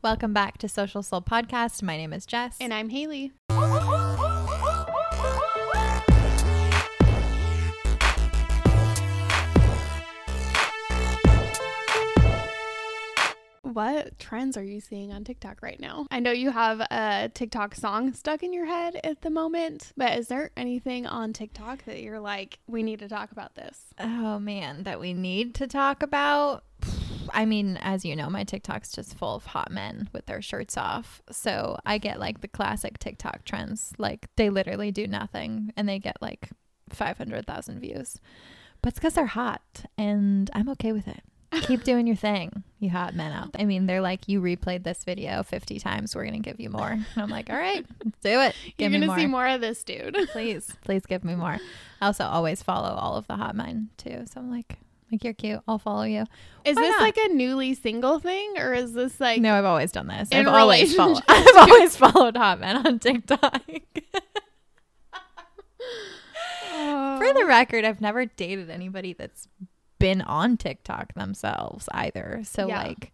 Welcome back to Social Soul Podcast. My name is Jess. And I'm Haley. What trends are you seeing on TikTok right now? I know you have a TikTok song stuck in your head at the moment, but is there anything on TikTok that you're like, we need to talk about this? oh man, that we need to talk about. I mean, as you know, my TikTok's just full of hot men with their shirts off. So I get like the classic TikTok trends. Like they literally do nothing and they get like 500,000 views. But it's because they're hot and I'm okay with it. Keep doing your thing, you hot men out there. I mean, they're like, you replayed this video 50 times. We're going to give you more. And I'm like, all right, do it. Give you're me going to see more of this dude. please, please give me more. I also always follow all of the hot men too. So I'm like, like you're cute. I'll follow you. Is Why this not? like a newly single thing or is this like No, I've always done this. I've always followed. I've always followed hot men on TikTok. For the record, I've never dated anybody that's been on TikTok themselves either. So Yeah. like,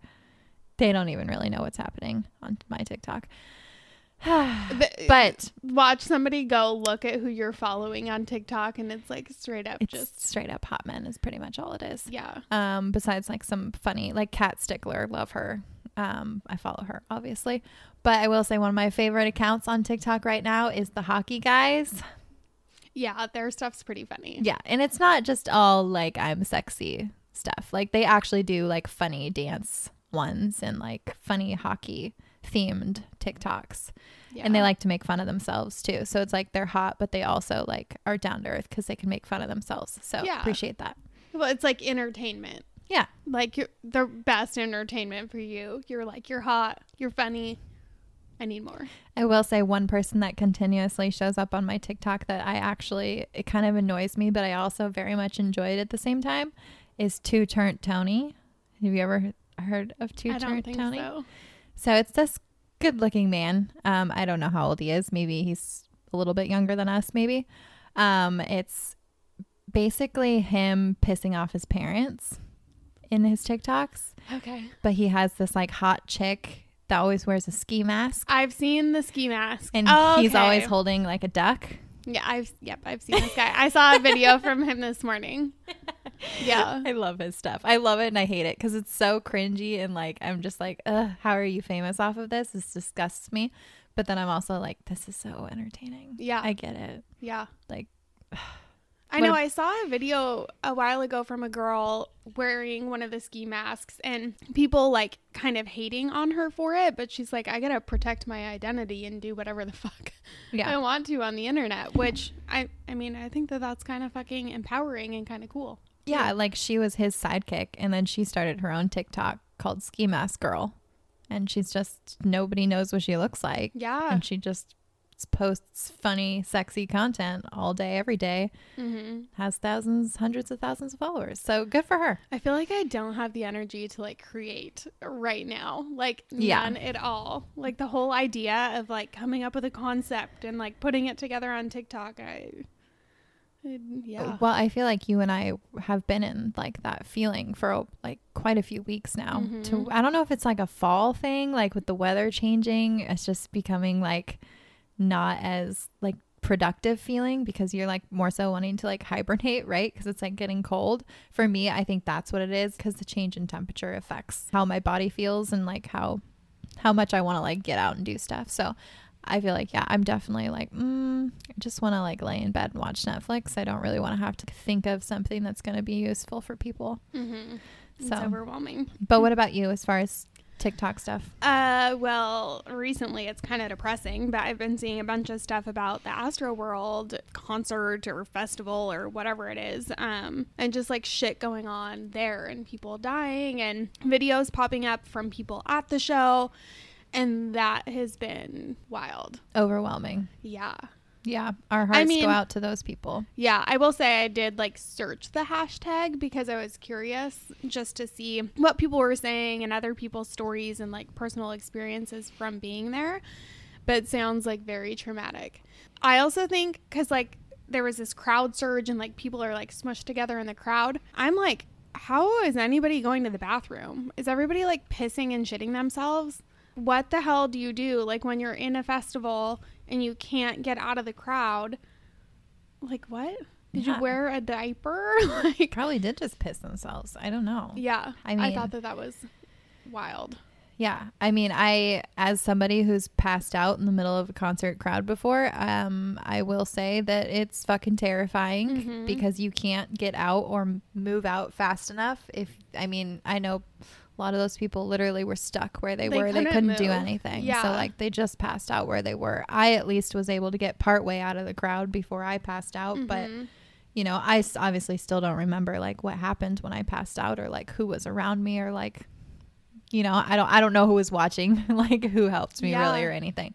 they don't even really know what's happening on my TikTok. But watch somebody go look at who you're following on TikTok and it's like straight up just straight up hot men is pretty much all it is. yeah. um besides like some funny like Kat Stickler love her um i follow her obviously but i will say one of my favorite accounts on tiktok right now is the hockey guys Yeah, their stuff's pretty funny. yeah and it's not just all like i'm sexy stuff like they actually do like funny dance ones and like funny hockey themed tiktoks Yeah. and they like to make fun of themselves too so it's like they're hot but they also like are down to earth because they can make fun of themselves so Yeah. appreciate that well, it's like entertainment. yeah Like you're the best entertainment for you. You're like you're hot, you're funny. I need more. I will say one person that continuously shows up on my TikTok that I actually it kind of annoys me, but I also very much enjoy it at the same time is Too Turnt Tony. Have you ever heard of Two I don't Turnt think Tony? so. So it's this good looking man. Um, I don't know how old he is. Maybe he's a little bit younger than us, maybe. Um, it's basically him pissing off his parents in his TikToks. Okay. But he has this like hot chick that always wears a ski mask. I've seen the ski mask. And Oh, he's always holding like a duck. Yeah, I've yep, I've seen this guy. I saw a video from him this morning. Yeah. I love his stuff. I love it and I hate it because it's so cringy and like I'm just like, ugh, how are you famous off of this? This disgusts me. But then I'm also like, this is so entertaining. Yeah. I get it. Yeah. Like, I know. I saw a video a while ago from a girl wearing one of the ski masks and people like kind of hating on her for it, but she's like, I gotta protect my identity and do whatever the fuck I want to on the internet. Which I, I mean, I think that that's kind of fucking empowering and kind of cool. Yeah. Like she was his sidekick and then she started her own TikTok called Ski Mask Girl. And she's just, nobody knows what she looks like. Yeah. And she just posts funny, sexy content all day, every day. hmm Has thousands, hundreds of thousands of followers. So good for her. I feel like I don't have the energy to like create right now. Like Yeah. none at all. Like the whole idea of like coming up with a concept and like putting it together on TikTok. I, I yeah. Well, I feel like you and I have been in like that feeling for like quite a few weeks now. To Mhm. I don't know if it's like a fall thing, like with the weather changing, it's just becoming like not as like productive feeling because you're like more so wanting to like hibernate, right? Because it's like getting cold. For me, I think that's what it is because the change in temperature affects how my body feels and like how how much I want to like get out and do stuff. So I feel like yeah, I'm definitely like mm, I just want to like lay in bed and watch Netflix. I don't really want to have to think of something that's going to be useful for people. Mm-hmm. It's So- overwhelming. But what about you as far as TikTok stuff? Uh, well, recently it's kind of depressing, but I've been seeing a bunch of stuff about the Astro World concert or festival or whatever it is, um, and just like shit going on there and people dying and videos popping up from people at the show, and that has been wild. Overwhelming. Yeah. Yeah, our hearts mean- go out to those people. Yeah, I will say I did like search the hashtag because I was curious just to see what people were saying and other people's stories and like personal experiences from being there. But it sounds like very traumatic. I also think because like there was this crowd surge and like people are like smushed together in the crowd. I'm like, how is anybody going to the bathroom? Is everybody like pissing and shitting themselves? what the hell do you do? Like when you're in a festival and you can't get out of the crowd. Like what? Did Yeah. you wear a diaper? like Probably did just piss themselves. I don't know. yeah. I mean I thought that that was wild. Yeah. I mean, I, as somebody who's passed out in the middle of a concert crowd before, um, I will say that it's fucking terrifying Mhm. because you can't get out or move out fast enough. If, I mean, I know a lot of those people literally were stuck where they, They were. They couldn't couldn't do move. anything. So, like, they just passed out where they were. I at least was able to get part way out of the crowd before I passed out. But, Mhm. you know, I obviously still don't remember like what happened when I passed out or like who was around me or like, you know, I don't I don't know who was watching, like who helped me really or anything.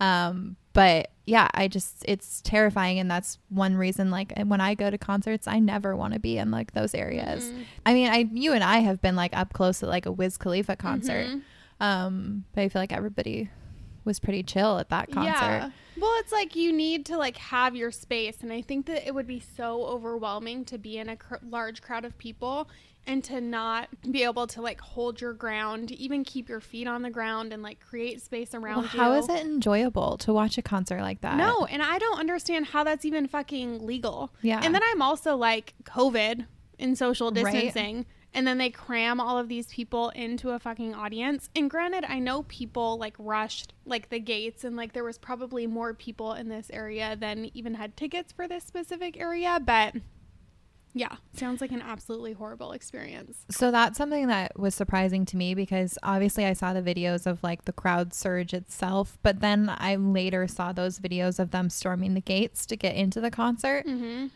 Um, but yeah, I just it's terrifying, and that's one reason. Like when I go to concerts, I never want to be in like those areas. Mhm. I mean, I you and I have been like up close at like a Wiz Khalifa concert, Mhm. um, but I feel like everybody was pretty chill at that concert. Yeah. Well, it's like you need to like have your space, and I think that it would be so overwhelming to be in a cr- large crowd of people and to not be able to like hold your ground, even keep your feet on the ground and like create space around Well, you. how is it enjoyable to watch a concert like that? No, and I don't understand how that's even fucking legal. Yeah. And then I'm also like COVID and social Right. distancing. And then they cram all of these people into a fucking audience. And granted, I know people like rushed like the gates and like there was probably more people in this area than even had tickets for this specific area, but yeah, sounds like an absolutely horrible experience. So that's something that was surprising to me because obviously I saw the videos of like the crowd surge itself, but then I later saw those videos of them storming the gates to get into the concert. Mm-hmm.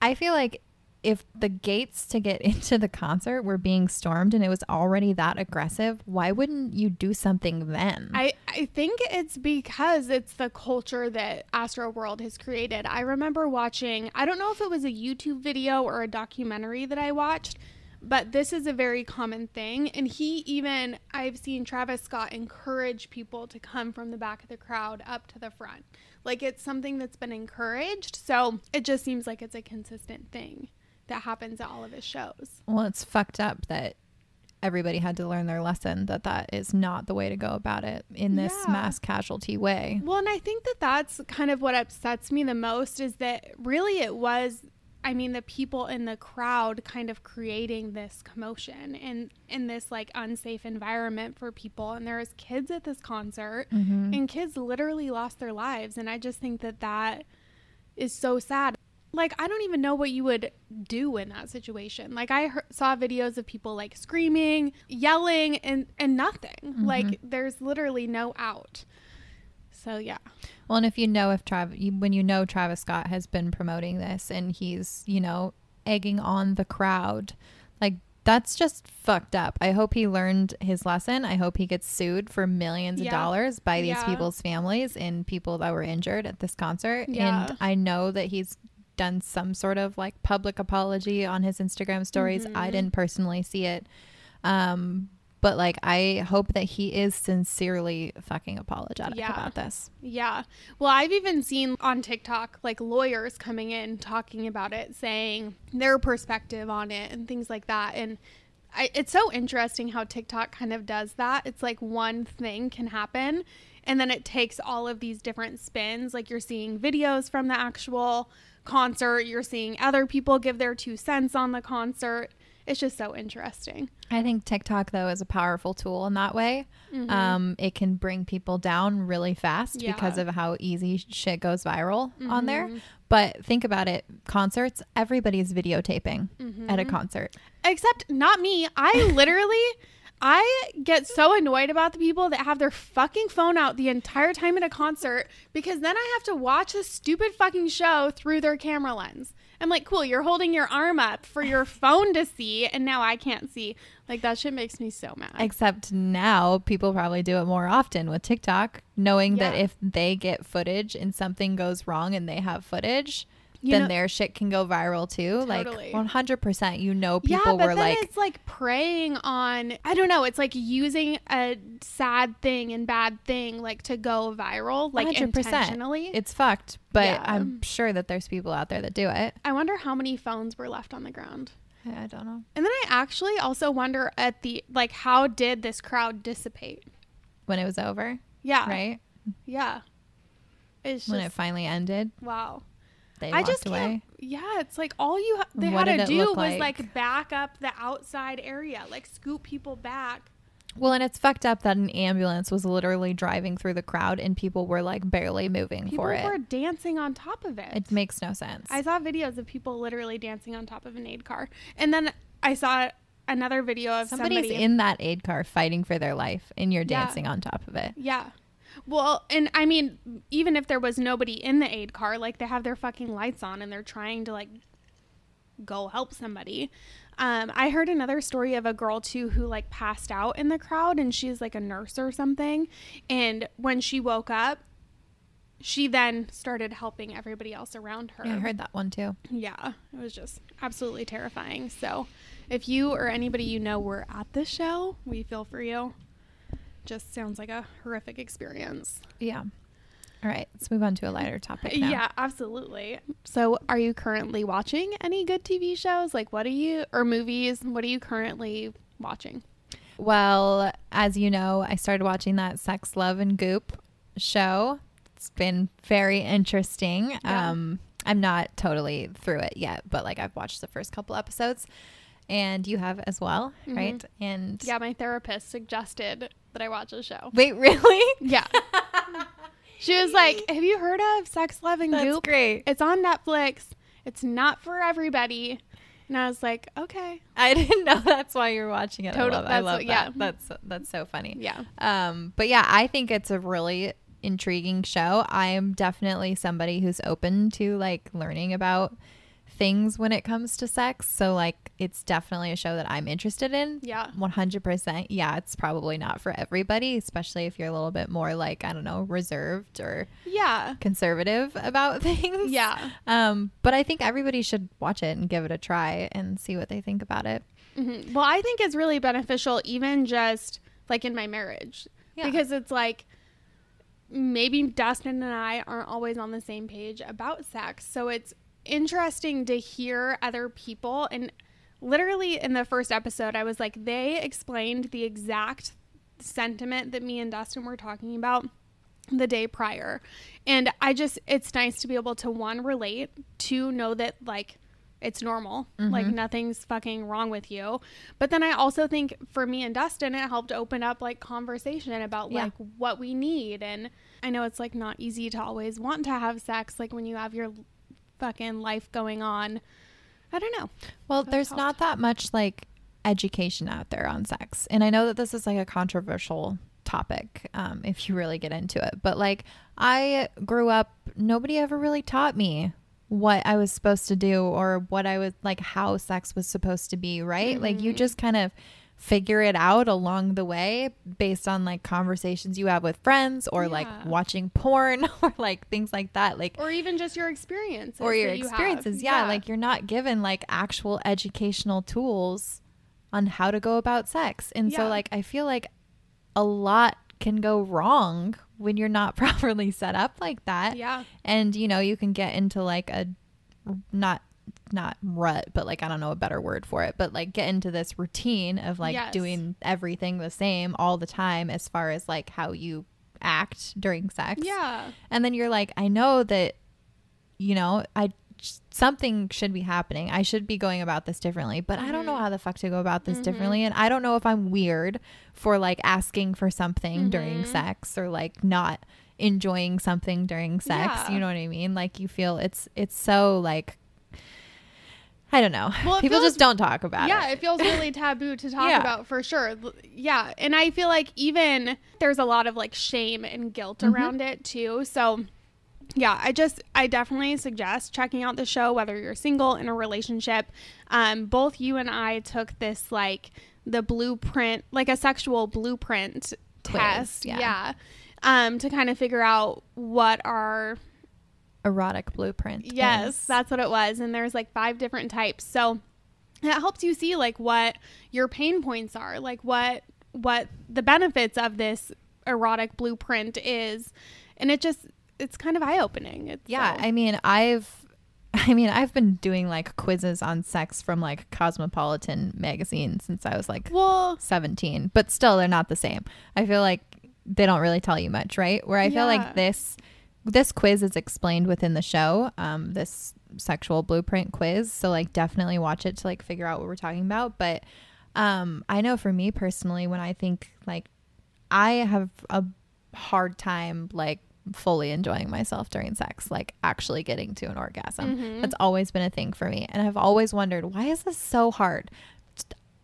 I feel like if the gates to get into the concert were being stormed and it was already that aggressive, why wouldn't you do something then? I, I think it's because it's the culture that Astro World has created. I remember watching, I don't know if it was a YouTube video or a documentary that I watched, but this is a very common thing. And he even, I've seen Travis Scott encourage people to come from the back of the crowd up to the front. Like it's something that's been encouraged. So it just seems like it's a consistent thing that happens at all of his shows. well, it's fucked up that everybody had to learn their lesson that that is not the way to go about it in this Yeah. mass casualty way. Well, and I think that that's kind of what upsets me the most is that really it was I mean the people in the crowd kind of creating this commotion and in this like unsafe environment for people and there was kids at this concert Mhm. and kids literally lost their lives and I just think that that is so sad. Like I don't even know what you would do in that situation. Like I heard, saw videos of people like screaming, yelling and and nothing. Mm-hmm. Like there's literally no out. So yeah. Well, and if you know if Travis, when you know Travis Scott has been promoting this and he's, you know, egging on the crowd, like that's just fucked up. I hope he learned his lesson. I hope he gets sued for millions of dollars by these Yeah. people's families and people that were injured at this concert. Yeah. And I know that he's done some sort of like public apology on his Instagram stories. I Mhm. didn't personally see it. Um, but like I hope that he is sincerely fucking apologetic Yeah. about this. Yeah. Well, I've even seen on TikTok like lawyers coming in talking about it, saying their perspective on it and things like that. And I, it's so interesting how TikTok kind of does that. It's like one thing can happen and then it takes all of these different spins. Like you're seeing videos from the actual concert, you're seeing other people give their two cents on the concert. It's just so interesting. I think TikTok though is a powerful tool in that way. Mhm. Um, it can bring people down really fast because of how easy shit goes viral on there. Mhm. But think about it, concerts, everybody's videotaping at a concert. Except not me. I literally I get so annoyed about the people that have their fucking phone out the entire time at a concert because then I have to watch this stupid fucking show through their camera lens. I'm like, cool, you're holding your arm up for your phone to see and now I can't see. Like that shit makes me so mad. Except now people probably do it more often with TikTok, knowing that if they get footage and something goes wrong and they have footage, You then know- their shit can go viral too. Totally. Like 100%, you know, people yeah, but were then like, it's like preying on I don't know, it's like using a sad thing and bad thing like to go viral, like 100%. intentionally. it's fucked. But Yeah. I'm sure that there's people out there that do it. I wonder how many phones were left on the ground. I I don't know. And then I actually also wonder at the like how did this crowd dissipate? when it was over, Yeah. right? Yeah. It's when just it finally ended, wow. They I just away. can't. Yeah, it's like all you ha- they What had to do was like? like back up the outside area, like scoop people back. Well, and it's fucked up that an ambulance was literally driving through the crowd and people were like barely moving People for it. were dancing on top of it. It makes no sense. I saw videos of people literally dancing on top of an aid car, and then I saw another video of Somebody's somebody in that aid car fighting for their life and you're Yeah. dancing on top of it. Yeah. Well, and I mean, even if there was nobody in the aid car, like they have their fucking lights on and they're trying to like go help somebody. Um, I heard another story of a girl too who like passed out in the crowd and she's like a nurse or something. And when she woke up, she then started helping everybody else around her. Yeah, I heard that one too. Yeah, it was just absolutely terrifying. So, if you or anybody you know were at the show, we feel for you. Just sounds like a horrific experience. Yeah. All right, let's move on to a lighter topic now. Yeah, absolutely. So, are you currently watching any good TV shows? Like, what are you, or movies? What are you currently watching? Well, as you know, I started watching that Sex, Love, and Goop show. It's been very interesting. Yeah. Um, I'm not totally through it yet, but like I've watched the first couple episodes, and you have as well, Mhm. right? And Yeah, my therapist suggested that I watch a show. wait, really? Yeah. she was like, Have you heard of Sex, Love, and That's Goop? great. It's on Netflix. It's not for everybody. And I was like, Okay. I didn't know that's why you're watching it. Totally. I love, I love what- that. yeah. That's that's so funny. Yeah. Um, but yeah, I think it's a really intriguing show. I am definitely somebody who's open to like learning about things when it comes to sex. So like it's definitely a show that I'm interested in. Yeah. 100%. Yeah, it's probably not for everybody, especially if you're a little bit more like, I don't know, reserved or Yeah. conservative about things. Yeah. Um, but I think everybody should watch it and give it a try and see what they think about it. hmm Well, I think it's really beneficial, even just like in my marriage, Yeah. because it's like maybe Dustin and I aren't always on the same page about sex. So it's interesting to hear other people. And literally in the first episode, I was like, they explained the exact sentiment that me and Dustin were talking about the day prior. And I just, it's nice to be able to one, relate, two, know that like, it's normal. Like mm-hmm. nothing's fucking wrong with you. But then I also think for me and Dustin, it helped open up like conversation about Yeah. like what we need. And I know it's like not easy to always want to have sex, like when you have your fucking life going on. I don't know. Well, there's not that much like education out there on sex. And I know that this is like a controversial topic um, if you really get into it. But like, I grew up, nobody ever really taught me what I was supposed to do or what I was like, how sex was supposed to be, right? Like, you Mhm. just kind of figure it out along the way based on like conversations you have with friends or like watching porn or like things like that. Like, Or even just your experiences. or your that you experiences. Yeah, like you're not given like actual educational tools on how to go about sex. And so like I feel like a lot can go wrong when you're not properly set up like that. yeah. And you know, you can get into like a not not rut, but like I don't know a better word for it, but like get into this routine of like Yes. doing everything the same all the time as far as like how you act during sex. Yeah. And then you're like, I know that, you know, I something should be happening. I should be going about this differently, but I don't know Mhm. how the fuck to go about this Mhm. differently. And I don't know if I'm weird for like asking for something during Mhm. sex or like not enjoying something during sex. Yeah. You know what I mean? Like you feel it's it's so like I don't know. Well, People feels- just don't talk about yeah, it. Yeah, it feels really taboo to talk Yeah. about for sure. Yeah, and I feel like even there's a lot of like shame and guilt Mhm. around it too. So yeah, I just I definitely suggest checking out the show whether you're single in a relationship. Um, both you and I took this like the blueprint, like a sexual blueprint Quiz, test. yeah. Yeah. Um, to kind of figure out what our Erotic blueprint. Yes, that's what it was. And there's like five different types. So that helps you see like what your pain points are, like what what the benefits of this erotic blueprint is. And it just it's kind of eye opening. It's Yeah, so- I mean, I've I mean, I've been doing like quizzes on sex from like Cosmopolitan magazine since I was like well 17, but still they're not the same. I feel like they don't really tell you much, right? Where I feel like this this quiz is explained within the show, um, this sexual blueprint quiz. So like definitely watch it to like figure out what we're talking about. But um, I know for me personally, when I think like I have a hard time like fully enjoying myself during sex, like actually getting to an orgasm. Mhm. That's always been a thing for me. And I've always wondered, why is this so hard?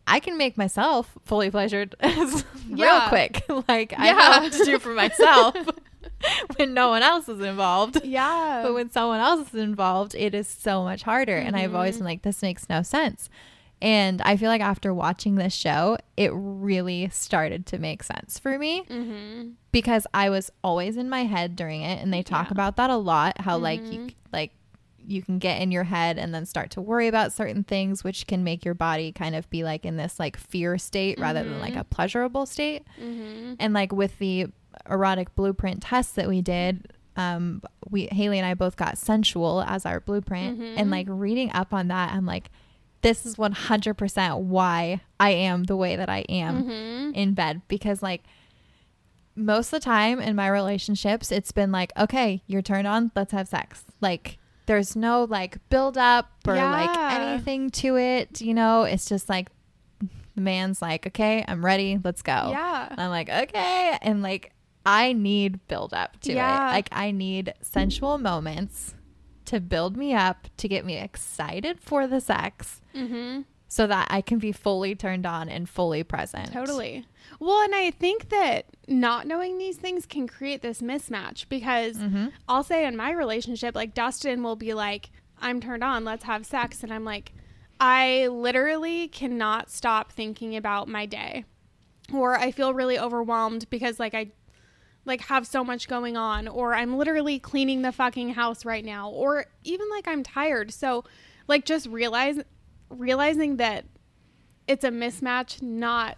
I can make myself fully pleasured real Yeah. quick. like I Yeah. know what to do for myself when no one else is involved. Yeah. But when someone else is involved, it is so much harder. And I've always Mhm. been like, this makes no sense. And I feel like after watching this show, it really started to make sense for me mm-hmm. because I was always in my head during it. And they talk Yeah. about that a lot how, like, you Mhm. like, you can get in your head and then start to worry about certain things, which can make your body kind of be like in this like fear state rather than like Mhm. a pleasurable state Mm-hmm. and like with the erotic blueprint tests that we did um we haley and i both got sensual as our blueprint Mhm. and like reading up on that i'm like this is 100% why i am the way that i am Mm-hmm. in bed because like most of the time in my relationships it's been like okay you're turned on let's have sex like there's no like build up or like anything to it you know it's just like the man's like okay i'm ready let's go Yeah. and I'm like, okay. And like, I need build up to Yeah. it. Like, I need sensual moments to build me up, to get me excited for the sex Mm-hmm. so that I can be fully turned on and fully present. Totally. Well, and I think that not knowing these things can create this mismatch because Mm-hmm. I'll say in my relationship, like Dustin will be like, I'm turned on, let's have sex. And I'm like, I literally cannot stop thinking about my day. Or I feel really overwhelmed because like I like have so much going on or I'm literally cleaning the fucking house right now or even like I'm tired. So like just realize realizing that it's a mismatch not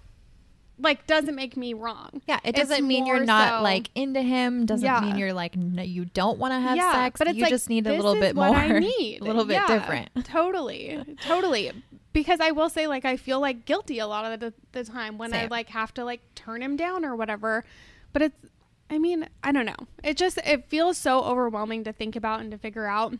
like doesn't make me wrong. Yeah, it doesn't mean you're not so- like into him. Doesn't Yeah. mean you're like no, you don't want to have Yeah, sex. but it's you like, just need a little bit more, I need. a little bit Yeah, different. Totally, totally. Because I will say, like, I feel like guilty a lot of the, the time when I like have to like turn him down or whatever. But it's, I mean, I don't know. It just it feels so overwhelming to think about and to figure out.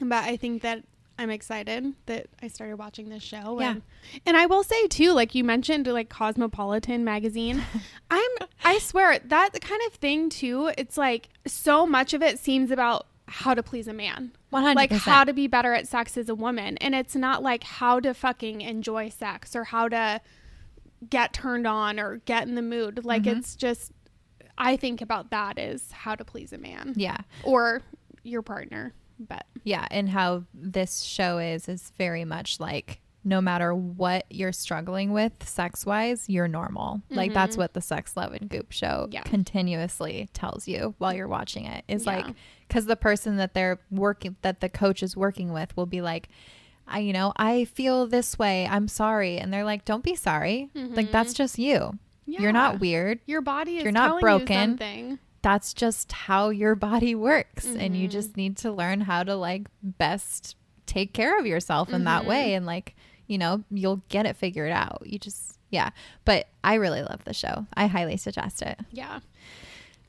But I think that I'm excited that I started watching this show. Yeah. And, and I will say too, like you mentioned, like Cosmopolitan magazine. I'm I swear that kind of thing too. It's like so much of it seems about how to please a man 100%. like how to be better at sex as a woman and it's not like how to fucking enjoy sex or how to get turned on or get in the mood like Mhm. it's just i think about that is how to please a man Yeah, or your partner but yeah, and how this show is is very much like no matter what you're struggling with sex wise, you're normal. Like that's Mhm. what the Sex Love and Goop show Yeah. continuously tells you while you're watching it. Is Yeah. like because the person that they're working that the coach is working with will be like. I, you know, I feel this way. I'm sorry. And they're like, don't be sorry. Like, Mhm. that's just you. Yeah. You're not weird. your body is You're not telling broken. you something that's just how your body works and you Mhm. just need to learn how to like best take care of yourself in that Mhm. way and like you know you'll get it figured out you just yeah but i really love the show i highly suggest it yeah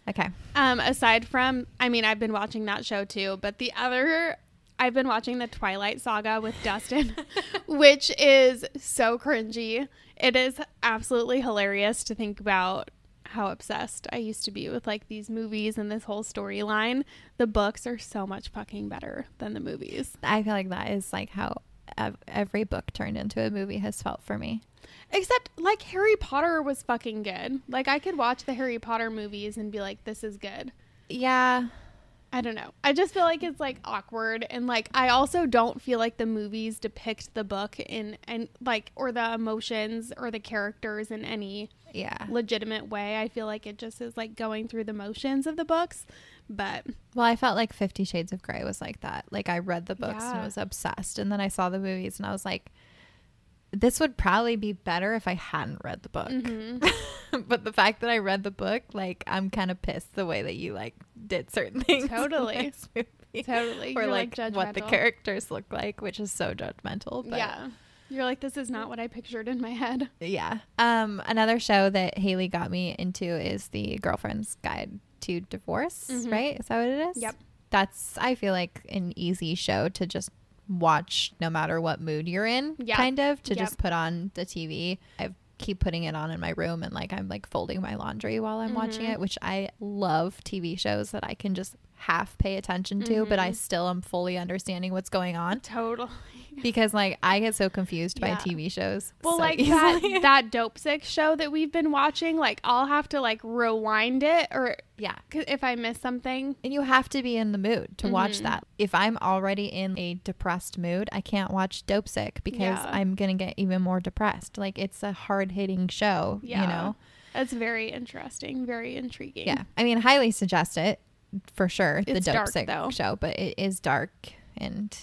okay Um, aside from, I mean, I've been watching that show too, but the other, I've been watching the Twilight Saga with Dustin, which is so cringy. It is absolutely hilarious to think about how obsessed I used to be with like these movies and this whole storyline. The books are so much fucking better than the movies. i feel like that is like how ev- every book turned into a movie has felt for me Except like Harry Potter was fucking good. Like I could watch the Harry Potter movies and be like, this is good. yeah I don't know. I just feel like it's like awkward and like I also don't feel like the movies depict the book in and like or the emotions or the characters in any yeah legitimate way. I feel like it just is like going through the motions of the books. But well i felt like 50 shades of gray was like that like i read the books and was obsessed and then i saw the movies and i was like this would probably be better if i hadn't read the book mhm. but the fact that I read the book, like I'm kind of pissed the way that you like did certain things. in Totally. totally Or You're, like, what the characters look like, which is so judgmental. But Yeah. You're like, this is not what I pictured in my head. Yeah. Um, another show that Haley got me into is the Girlfriend's Guide to Divorce, Mhm. right? Is that what it is? Yep. That's I feel like an easy show to just watch no matter what mood you're in, Yeah. kind of, to Yep. just put on the TV. I keep putting it on in my room and like I'm like folding my laundry while I'm watching Mhm. it, which I love TV shows that I can just half pay attention to, but I Mhm. still am fully understanding what's going on Totally. because like I get so confused by TV shows. Well, so like easily. that that Dope Sick show that we've been watching, like I'll have to like rewind it or yeah. 'cause if I miss something. And you have to be in the mood to watch Mhm. that. If I'm already in a depressed mood, I can't watch Dope Sick because Yeah. I'm going to get even more depressed. Like it's a hard hitting show, Yeah. you know? That's very interesting, very intriguing. Yeah. I mean, highly suggest it for sure. the Dope dark, Sick though. show, but it is dark and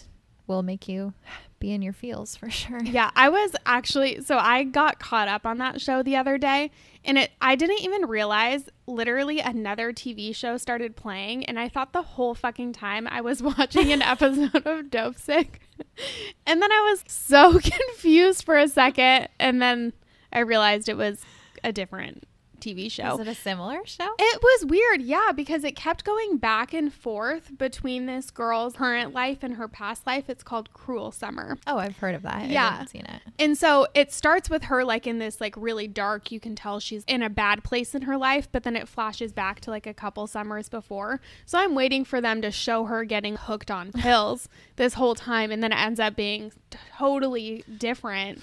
will make you be in your feels for sure. Yeah, I was actually so I got caught up on that show the other day and it I didn't even realize literally another TV show started playing and I thought the whole fucking time I was watching an episode of Dope Sick. And then I was so confused for a second and then I realized it was a different TV show. Is it a similar show? It was weird, yeah, because it kept going back and forth between this girl's current life and her past life. It's called Cruel Summer. Oh, I've heard of that. I Yeah. haven't seen it. And so it starts with her like in this like really dark, you can tell she's in a bad place in her life, but then it flashes back to like a couple summers before. So I'm waiting for them to show her getting hooked on pills this whole time and then it ends up being totally different.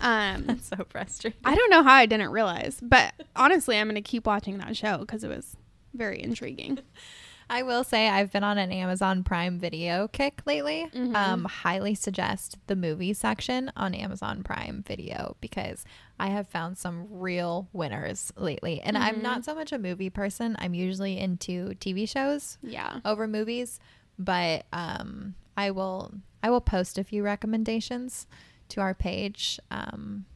Um That's so frustrating. I don't know how I didn't realize, but honestly, I'm going to keep watching that show because it was very intriguing. I will say I've been on an Amazon Prime video kick lately. Mhm. Um, highly suggest the movie section on Amazon Prime Video because I have found some real winners lately. And I'm Mhm. not so much a movie person. I'm usually into TV shows Yeah. over movies, but um, I will I will post a few recommendations to our page. Um,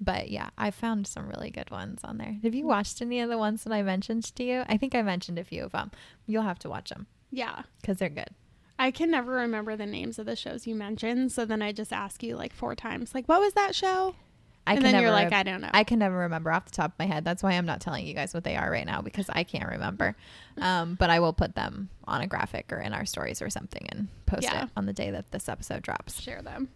but yeah, I found some really good ones on there. Have you watched any of the ones that I mentioned to you? I think I mentioned a few of them. You'll have to watch them Yeah. because they're good. I can never remember the names of the shows you mentioned. So then I just ask you like four times, like, what was that show? I and can then never you're like, I don't know. I can never remember off the top of my head. That's why I'm not telling you guys what they are right now because I can't remember. Um, but I will put them on a graphic or in our stories or something and post Yeah. it on the day that this episode drops. Share them.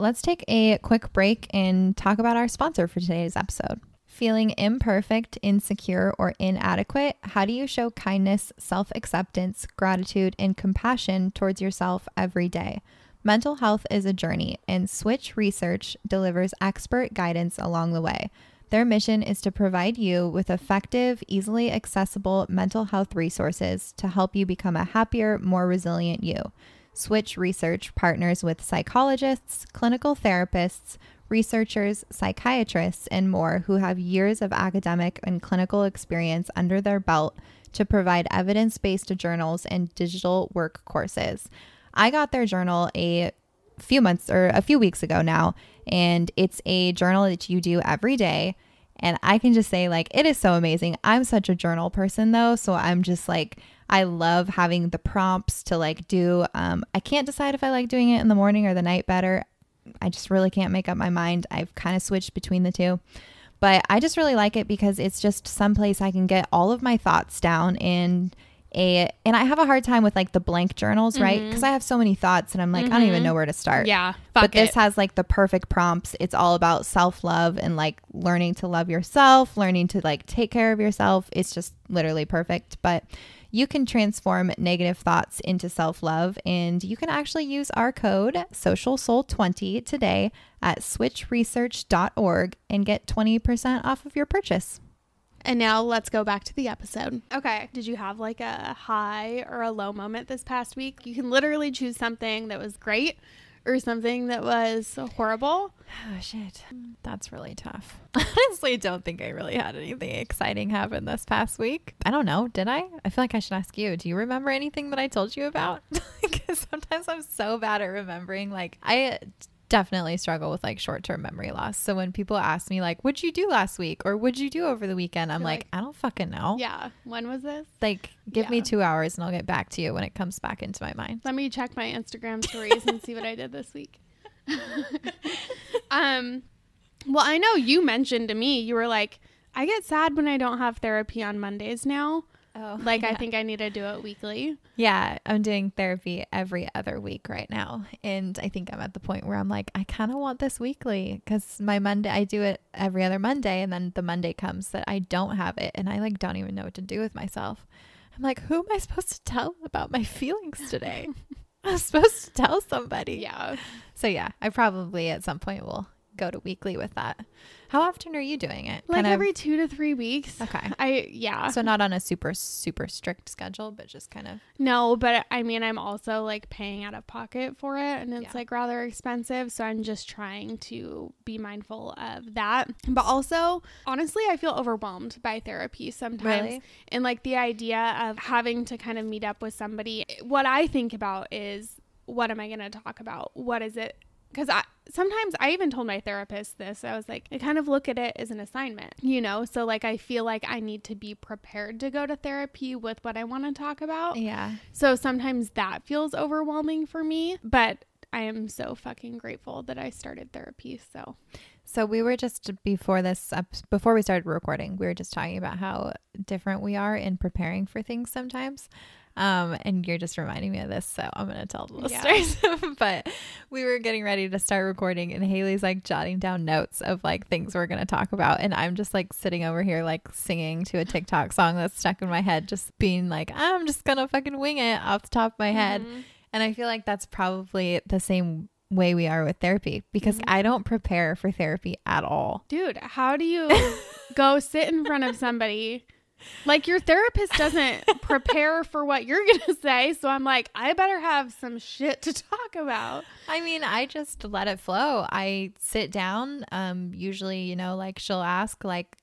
Let's take a quick break and talk about our sponsor for today's episode. Feeling imperfect, insecure, or inadequate? How do you show kindness, self acceptance, gratitude, and compassion towards yourself every day? Mental health is a journey, and Switch Research delivers expert guidance along the way. Their mission is to provide you with effective, easily accessible mental health resources to help you become a happier, more resilient you. Switch Research partners with psychologists, clinical therapists, researchers, psychiatrists, and more who have years of academic and clinical experience under their belt to provide evidence based journals and digital work courses. I got their journal a few months or a few weeks ago now, and it's a journal that you do every day. And I can just say, like, it is so amazing. I'm such a journal person, though. So I'm just like, I love having the prompts to like do. Um, I can't decide if I like doing it in the morning or the night better. I just really can't make up my mind. I've kind of switched between the two. But I just really like it because it's just someplace I can get all of my thoughts down in a and I have a hard time with like the blank journals, right? Because I have so many thoughts and I'm like, I don't even Mhm. know where to start Yeah. But this it. has like the perfect prompts. It's all about self love and like learning to love yourself, learning to like take care of yourself. It's just literally perfect. But you can transform negative thoughts into self love, and you can actually use our code SocialSoul20 today at switchresearch.org and get 20% off of your purchase. And now let's go back to the episode. Okay. Did you have like a high or a low moment this past week? You can literally choose something that was great or something that was horrible. Oh shit. That's really tough. Honestly, don't think I really had anything exciting happen this past week. I don't know. Did I? I feel like I should ask you. Do you remember anything that I told you about? Because sometimes I'm so bad at remembering. Like, I definitely struggle with like short term memory loss. So when people ask me, like, what'd you do last week or what'd you do over the weekend? I'm like, like, I don't fucking know. Yeah. When was this? Like, give me two hours and I'll get back to you when it comes back into my mind. Let me check my Instagram stories and see what I did this week. um, well, I know you mentioned to me, you were like, I get sad when I don't have therapy on Mondays now. Oh, Like, I think I need to do it weekly. Yeah, I'm doing therapy every other week right now. And I think I'm at the point where I'm like, I kind of want this weekly because my Monday, I do it every other Monday. And then the Monday comes that I don't have it. And I like don't even know what to do with myself. I'm like, who am I supposed to tell about my feelings today? I'm supposed to tell somebody. Yeah. So yeah, I probably at some point will go to weekly with that. How often are you doing it? Like Kind of- every two to three weeks. Okay. I, yeah. So not on a super super strict schedule, but just kind of No, but I mean, I'm also like paying out of pocket for it and it's Yeah. like rather expensive. So I'm just trying to be mindful of that. But also, honestly, I feel overwhelmed by therapy sometimes. Really? And like the idea of having to kind of meet up with somebody. What I think about is what am I going to talk about? What is it? Because I sometimes I even told my therapist this. I was like, I kind of look at it as an assignment, you know? So like I feel like I need to be prepared to go to therapy with what I want to talk about. yeah. So sometimes that feels overwhelming for me, but I am so fucking grateful that I started therapy. So So we were just before this before we started recording, we were just talking about how different we are in preparing for things sometimes. Um, and you're just reminding me of this, so I'm gonna tell the Yeah. listeners. but we were getting ready to start recording, and Haley's like jotting down notes of like things we're gonna talk about, and I'm just like sitting over here like singing to a TikTok song that's stuck in my head, just being like, I'm just gonna fucking wing it off the top of my head. Mhm. And I feel like that's probably the same way we are with therapy because Mhm. I don't prepare for therapy at all. dude, how do you go sit in front of somebody? Like your therapist doesn't prepare for what you're going to say. So I'm like, I better have some shit to talk about. I mean, I just let it flow. I sit down. Um, usually, you know, like she'll ask, like,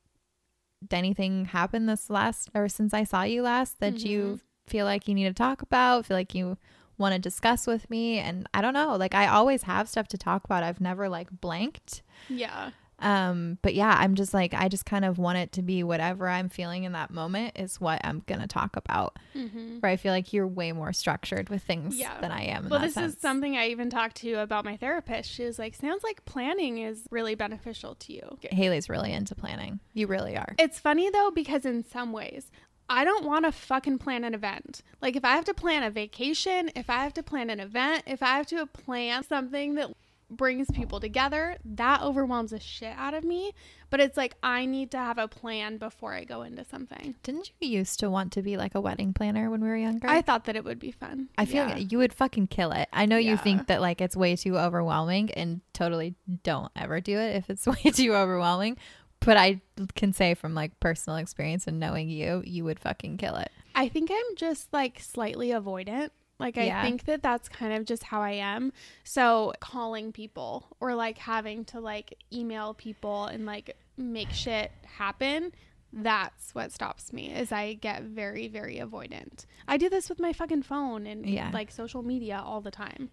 did anything happen this last or since I saw you last that you feel like you need to talk about, feel like you want to discuss with me? And I don't know, like, I always have stuff to talk about. I've never like blanked. Yeah. Um, but yeah, I'm just like, I just kind of want it to be whatever I'm feeling in that moment is what I'm gonna talk about. Mm-hmm. Where I feel like you're way more structured with things Yeah. than I am. Well, this sense. is something I even talked to about my therapist. She was like, sounds like planning is really beneficial to you. Haley's really into planning. You really are. It's funny though because in some ways, I don't want to fucking plan an event. Like if I have to plan a vacation, if I have to plan an event, if I have to plan something that brings people together, that overwhelms the shit out of me. But it's like I need to have a plan before I go into something. Didn't you used to want to be like a wedding planner when we were younger? I thought that it would be fun. I feel Yeah. like you would fucking kill it. I know you Yeah. think that like it's way too overwhelming and totally don't ever do it if it's way too overwhelming. But I can say from like personal experience and knowing you, you would fucking kill it. I think I'm just like slightly avoidant. Like I Yeah. think that that's kind of just how I am. So calling people or like having to like email people and like make shit happen, that's what stops me. Is I get very very avoidant. I do this with my fucking phone and Yeah. like social media all the time.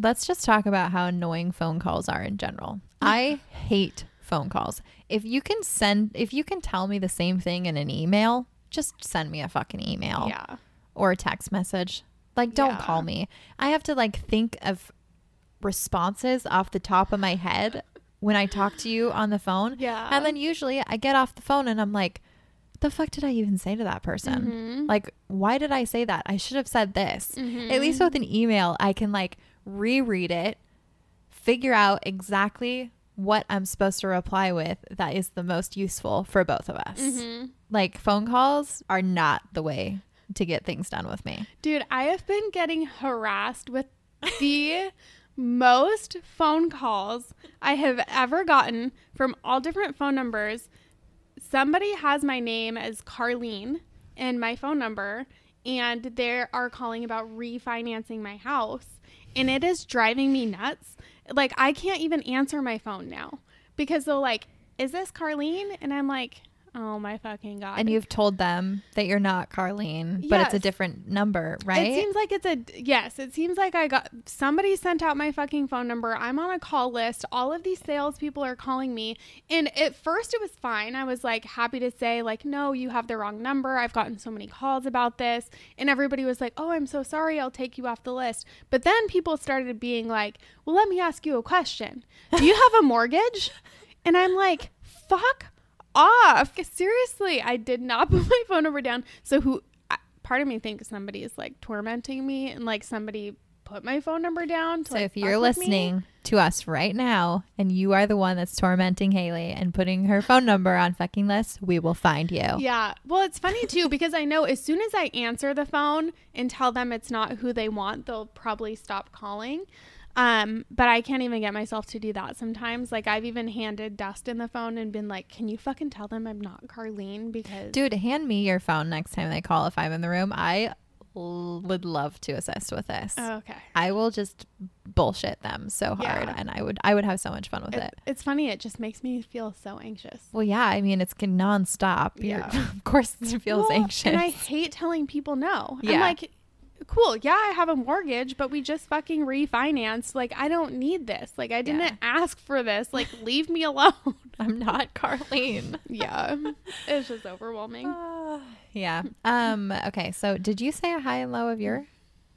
Let's just talk about how annoying phone calls are in general. I hate phone calls. If you can send if you can tell me the same thing in an email, just send me a fucking email. Yeah. or a text message. Like, don't Yeah. call me. I have to like think of responses off the top of my head when I talk to you on the phone. Yeah. And then usually I get off the phone and I'm like, the fuck did I even say to that person? Mhm. Like, why did I say that? I should have said this. Mhm. At least with an email, I can like reread it, figure out exactly what I'm supposed to reply with that is the most useful for both of us. Mhm. Like, phone calls are not the way to get things done with me. Dude, I have been getting harassed with the most phone calls I have ever gotten from all different phone numbers. Somebody has my name as Carlene and my phone number, and they are calling about refinancing my house. And it is driving me nuts. Like, I can't even answer my phone now because they're like, Is this Carlene? And I'm like, Oh my fucking god. And you've told them that you're not Carlene, but it's a different number, right? It seems like it's a yes. It seems like I got somebody sent out my fucking phone number. I'm on a call list. All of these salespeople are calling me, and at first it was fine. I was like happy to say like, no, you have the wrong number. I've gotten so many calls about this, and everybody was like, oh, I'm so sorry. I'll take you off the list. But then people started being like, well, let me ask you a question. Do you have a mortgage? And I'm like, fuck off. Seriously, I did not put my phone number down. So who part of me thinks somebody is like tormenting me and like somebody put my phone number down to so like, if you're with me. listening to us right now and you are the one that's tormenting Haley and putting her phone number on fucking lists, we will find you. Yeah. Well, it's funny too because I know as soon as I answer the phone and tell them it's not who they want, they'll probably stop calling. Um, but I can't even get myself to do that sometimes. Like I've even handed Dustin the phone and been like, "Can you fucking tell them I'm not Carlene?" Because Dude, hand me your phone next time they call if I'm in the room. I l- would love to assist with this. Oh, okay. I will just bullshit them so hard Yeah. and I would I would have so much fun with It, it. it's funny. It just makes me feel so anxious. Well, yeah, I mean it's nonstop. You're, Yeah. of course it feels Well, anxious. And I hate telling people no. I'm Yeah. like, cool, yeah, I have a mortgage, but we just fucking refinanced. Like, I don't need this. Like, I didn't Yeah. ask for this. Like, leave me alone. I'm not Carlene. yeah. It's just overwhelming. Ah, yeah. Um. Okay. So, did you say a high and low of your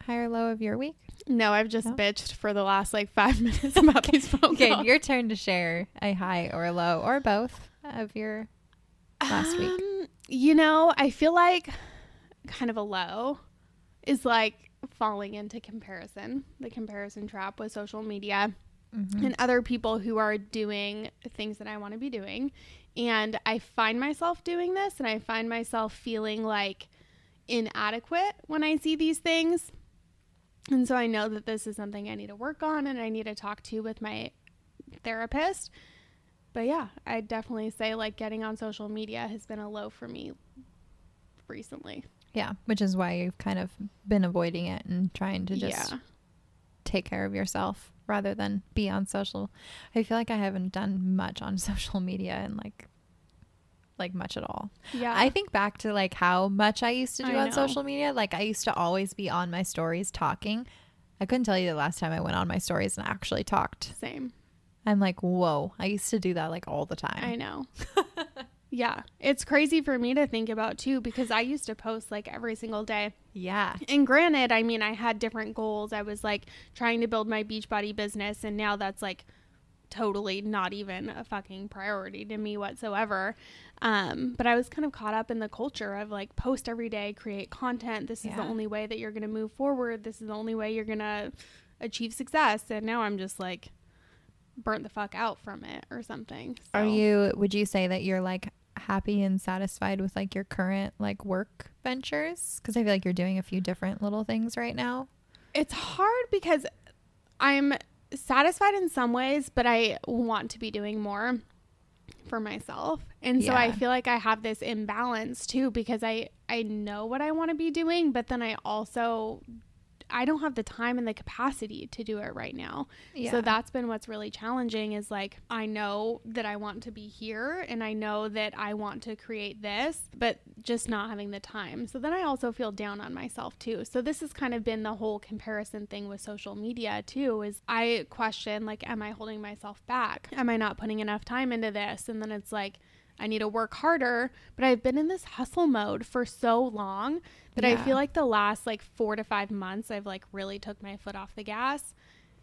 high or low of your week? No, I've just No? bitched for the last like five minutes about these phone Okay, calls. your turn to share a high or a low or both of your last week. Um, You know, I feel like kind of a low is like falling into comparison, the comparison trap with social media. Mhm. and other people who are doing things that I want to be doing. And I find myself doing this and I find myself feeling like inadequate when I see these things. And so I know that this is something I need to work on and I need to talk to with my therapist. But yeah, I definitely say like getting on social media has been a low for me recently. Yeah, which is why you've kind of been avoiding it and trying to just yeah. take care of yourself rather than be on social. I feel like I haven't done much on social media and like like much at all. Yeah. I think back to like how much I used to do I on know. social media. Like I used to always be on my stories talking. I couldn't tell you the last time I went on my stories and actually talked. same. I'm like, whoa, I used to do that like all the time. I know. yeah. It's crazy for me to think about too because I used to post like every single day. yeah. And granted, I mean, I had different goals. I was like trying to build my Beachbody business, and now that's like totally not even a fucking priority to me whatsoever. Um, but I was kind of caught up in the culture of like post every day, create content. This is the only way that you're going to move forward. This is the only way you're going to achieve success. And now I'm just like burnt the fuck out from it or something. Are you would you say that you're like happy and satisfied with like your current like work ventures? Cuz I feel like you're doing a few different little things right now. It's hard because I'm satisfied in some ways, but I want to be doing more for myself. And so I feel like I have this imbalance too because I I know what I want to be doing, but then I also I don't have the time and the capacity to do it right now. Yeah. So that's been what's really challenging is like I know that I want to be here and I know that I want to create this, but just not having the time. So then I also feel down on myself too. So this has kind of been the whole comparison thing with social media too is I question like am I holding myself back? Am I not putting enough time into this? And then it's like I need to work harder, but I've been in this hustle mode for so long that I feel like the last like 4 to 5 months I've like really took my foot off the gas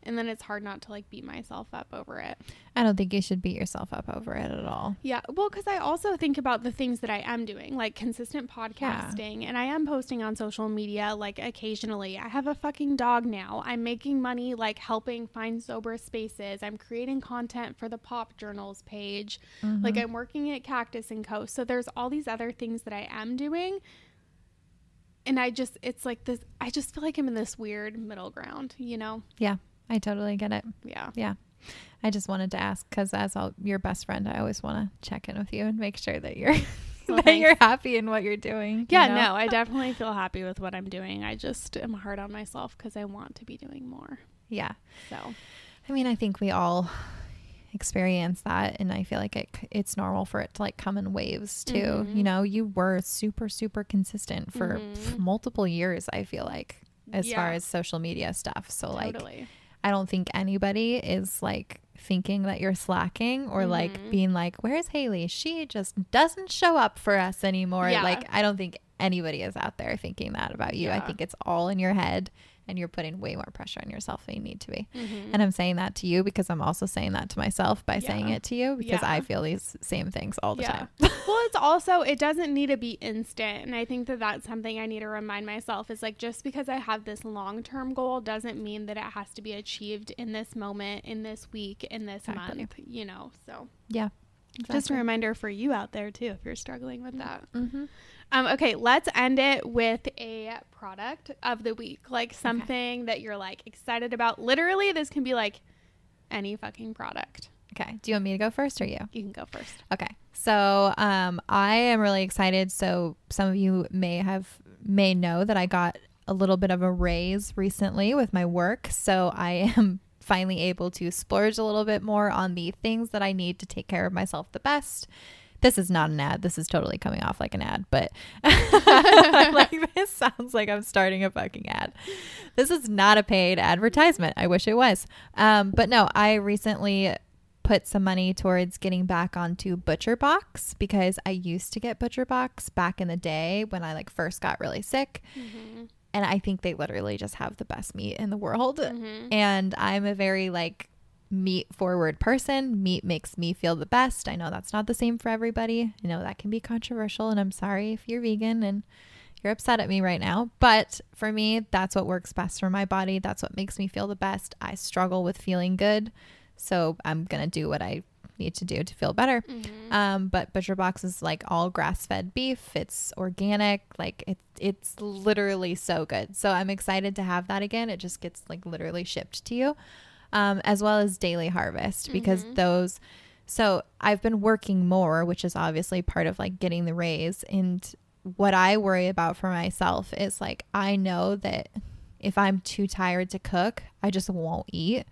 and then it's hard not to like beat myself up over it. I don't think you should beat yourself up over it at all. Yeah, well cuz I also think about the things that I am doing, like consistent podcasting and I am posting on social media like occasionally. I have a fucking dog now. I'm making money like helping find sober spaces. I'm creating content for the Pop Journals page. Like mm-hmm. I'm working at Cactus and Co. So there's all these other things that I am doing. And I just it's like this I just feel like I'm in this weird middle ground, you know? Yeah, I totally get it. Yeah. Yeah. I just wanted to ask because as all, your best friend, I always want to check in with you and make sure that you're Well, that thanks. you're happy in what you're doing. you Yeah, know? no, I definitely feel happy with what I'm doing. I just am hard on myself because I want to be doing more. Yeah. So, I mean, I think we all experience that and I feel like it it's normal for it to like come in waves too. Mhm. You know, you were super super consistent for Mhm. multiple years, I feel like as far as social media stuff. So like totally. I don't think anybody is like thinking that you're slacking or Mhm. like being like, Where's Haley? She just doesn't show up for us anymore. Yeah. Like, I don't think anybody is out there thinking that about you. I think it's all in your head and you're putting way more pressure on yourself than you need to be. Mhm. And I'm saying that to you because I'm also saying that to myself by saying it to you because Yeah. I feel these same things all the Yeah. time. well, it's also it doesn't need to be instant, and I think that that's something I need to remind myself is like just because I have this long term goal doesn't mean that it has to be achieved in this moment, in this week, in this Exactly. month. You know, so yeah. just a reminder for you out there too if you're struggling with that. Mm-hmm. Um, okay, let's end it with a product of the week, like something that you're like excited about. Literally, this can be like any fucking product. Okay. Do you want me to go first or you? You can go first. Okay. So um, I am really excited. So some of you may have may know that I got a little bit of a raise recently with my work. So I am finally able to splurge a little bit more on the things that I need to take care of myself the best. This is not an ad. This is totally coming off like an ad, but I'm like this sounds like I'm starting a fucking ad. This is not a paid advertisement. I wish it was. Um, but no, I recently put some money towards getting back onto Butcher Box because I used to get Butcher Box back in the day when I like first got really sick. And I think they literally just have the best meat in the world. Mhm. And I'm a very like meat forward person. Meat makes me feel the best. I know that's not the same for everybody. I know that can be controversial and I'm sorry if you're vegan and you're upset at me right now. But for me, that's what works best for my body. That's what makes me feel the best. I struggle with feeling good. So I'm going to do what I need to do to feel better. Mhm. Um, but Butcher Box is like all grass fed beef. It's organic. Like it's it's literally so good. So I'm excited to have that again. It just gets like literally shipped to you. Um, as well as Daily Harvest because Mhm. those so I've been working more, which is obviously part of like getting the raise. And what I worry about for myself is like I know that if I'm too tired to cook, I just won't eat,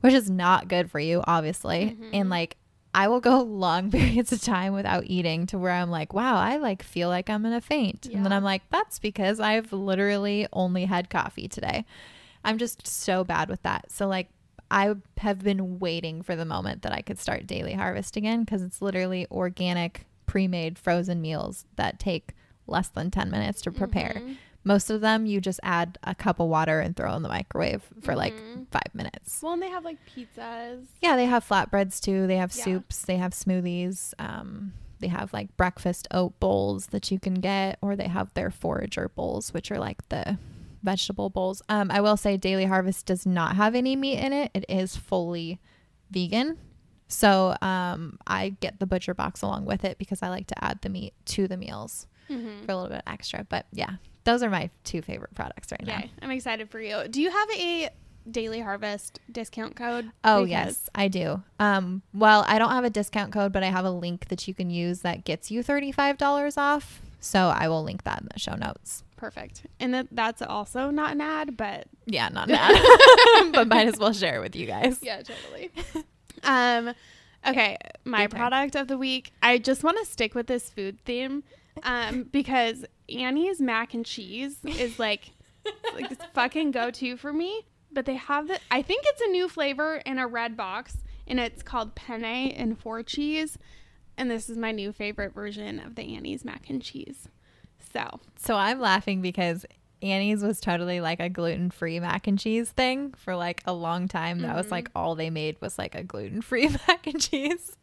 which is not good for you, obviously. Mhm. And like I will go long periods of time without eating to where I'm like, wow, I like feel like I'm gonna faint. And then I'm like, that's because I've literally only had coffee today. I'm just so bad with that. So like I have been waiting for the moment that I could start daily harvest again because it's literally organic, pre-made frozen meals that take less than 10 minutes to prepare. Mhm. Most of them you just add a cup of water and throw in the microwave for like Mhm. 5 minutes. Well, and they have like pizzas. Yeah, they have flatbreads too. They have Yeah. soups. They have smoothies. Um, they have like breakfast oat bowls that you can get, or they have their forager bowls, which are like the vegetable bowls. Um, I will say Daily Harvest does not have any meat in it. It is fully vegan. So um, I get the butcher box along with it because I like to add the meat to the meals Mhm. for a little bit extra. But yeah, those are my two favorite products right now. I'm excited for you. Do you have a Daily Harvest discount code? Oh Because- yes, I do. Um, well, I don't have a discount code, but I have a link that you can use that gets you thirty-five dollars off. So I will link that in the show notes. Perfect. And that that's also not an ad, but Yeah, not an ad, but might as well share it with you guys. yeah, totally. um, okay, my turn. product of the week. I just want to stick with this food theme, um, because Annie's mac and cheese is like, like this fucking go to for me. But they have the. I think it's a new flavor in a red box, and it's called penne and four cheese. And this is my new favorite version of the Annie's mac and cheese. So So I'm laughing because Annie's was totally like a gluten-free mac and cheese thing for like a long time. That was like all they made was like a gluten-free mac and cheese.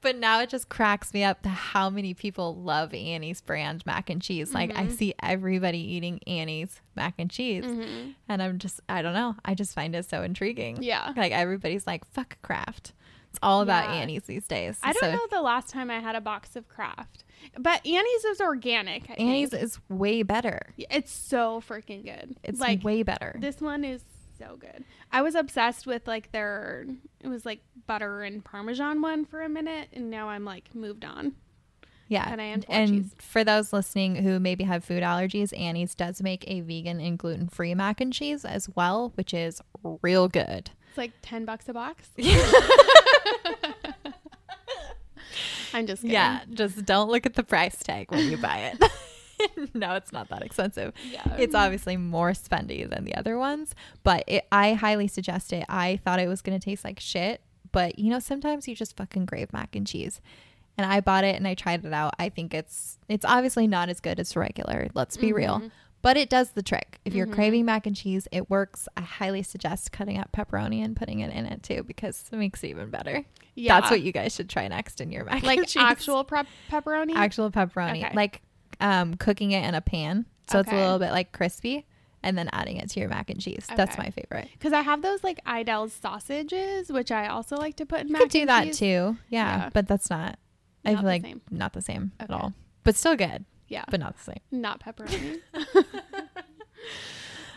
But now it just cracks me up to how many people love Annie's brand mac and cheese. Like I Mhm. see everybody eating Annie's mac and cheese. mhm. And I'm just, I don't know. I just find it so intriguing. yeah. Like everybody's like, fuck Kraft. It's all about Yeah. Annie's these days. I don't So know the last time I had a box of Kraft, but Annie's is organic. I Annie's think. is way better. it's so freaking good. It's like way better. this one is so good. I was obsessed with like their it was like butter and parmesan one for a minute, and now I'm like moved on. yeah. and I am and for those listening who maybe have food allergies, Annie's does make a vegan and gluten free mac and cheese as well, which is real good. Like 10 bucks a box. I'm just kidding. Yeah, just don't look at the price tag when you buy it. no, it's not that expensive. Yeah. It's obviously more spendy than the other ones, but it, I highly suggest it. I thought it was going to taste like shit, but you know, sometimes you just fucking crave mac and cheese. And I bought it and I tried it out. I think it's it's obviously not as good as regular. Let's be real. Mm-hmm. But it does the trick. If you're Mhm. craving mac and cheese, it works. I highly suggest cutting up pepperoni and putting it in it too because it makes it even better. Yeah. That's what you guys should try next in your mac like and cheese. Like actual prep pepperoni. actual pepperoni, Okay. like um, cooking it in a pan, so it's a little bit like crispy, and then adding it to your mac and cheese. That's my favorite. Because I have those like Aidells sausages, which I also like to put in mac and cheese. You mac could do that cheese. too, yeah, Yeah. but that's not. I Not feel like same. not the same at all, but still good, Yeah, but not the same. not pepperoni.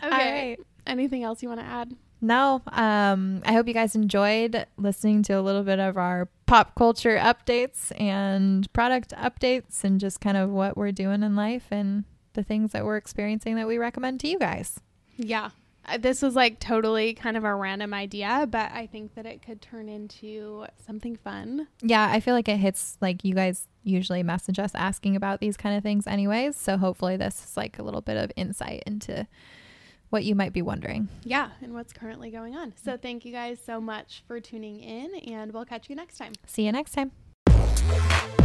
Okay. right. Anything else you want to add? No, um, I hope you guys enjoyed listening to a little bit of our pop culture updates and product updates and just kind of what we're doing in life and the things that we're experiencing that we recommend to you guys. Yeah. Uh, This was like totally kind of a random idea, but I think that it could turn into something fun. Yeah, I feel like it hits like you guys usually message us asking about these kind of things anyways, so hopefully this is like a little bit of insight into what you might be wondering. Yeah, and what's currently going on. So thank you guys so much for tuning in, and we'll catch you next time. See you next time.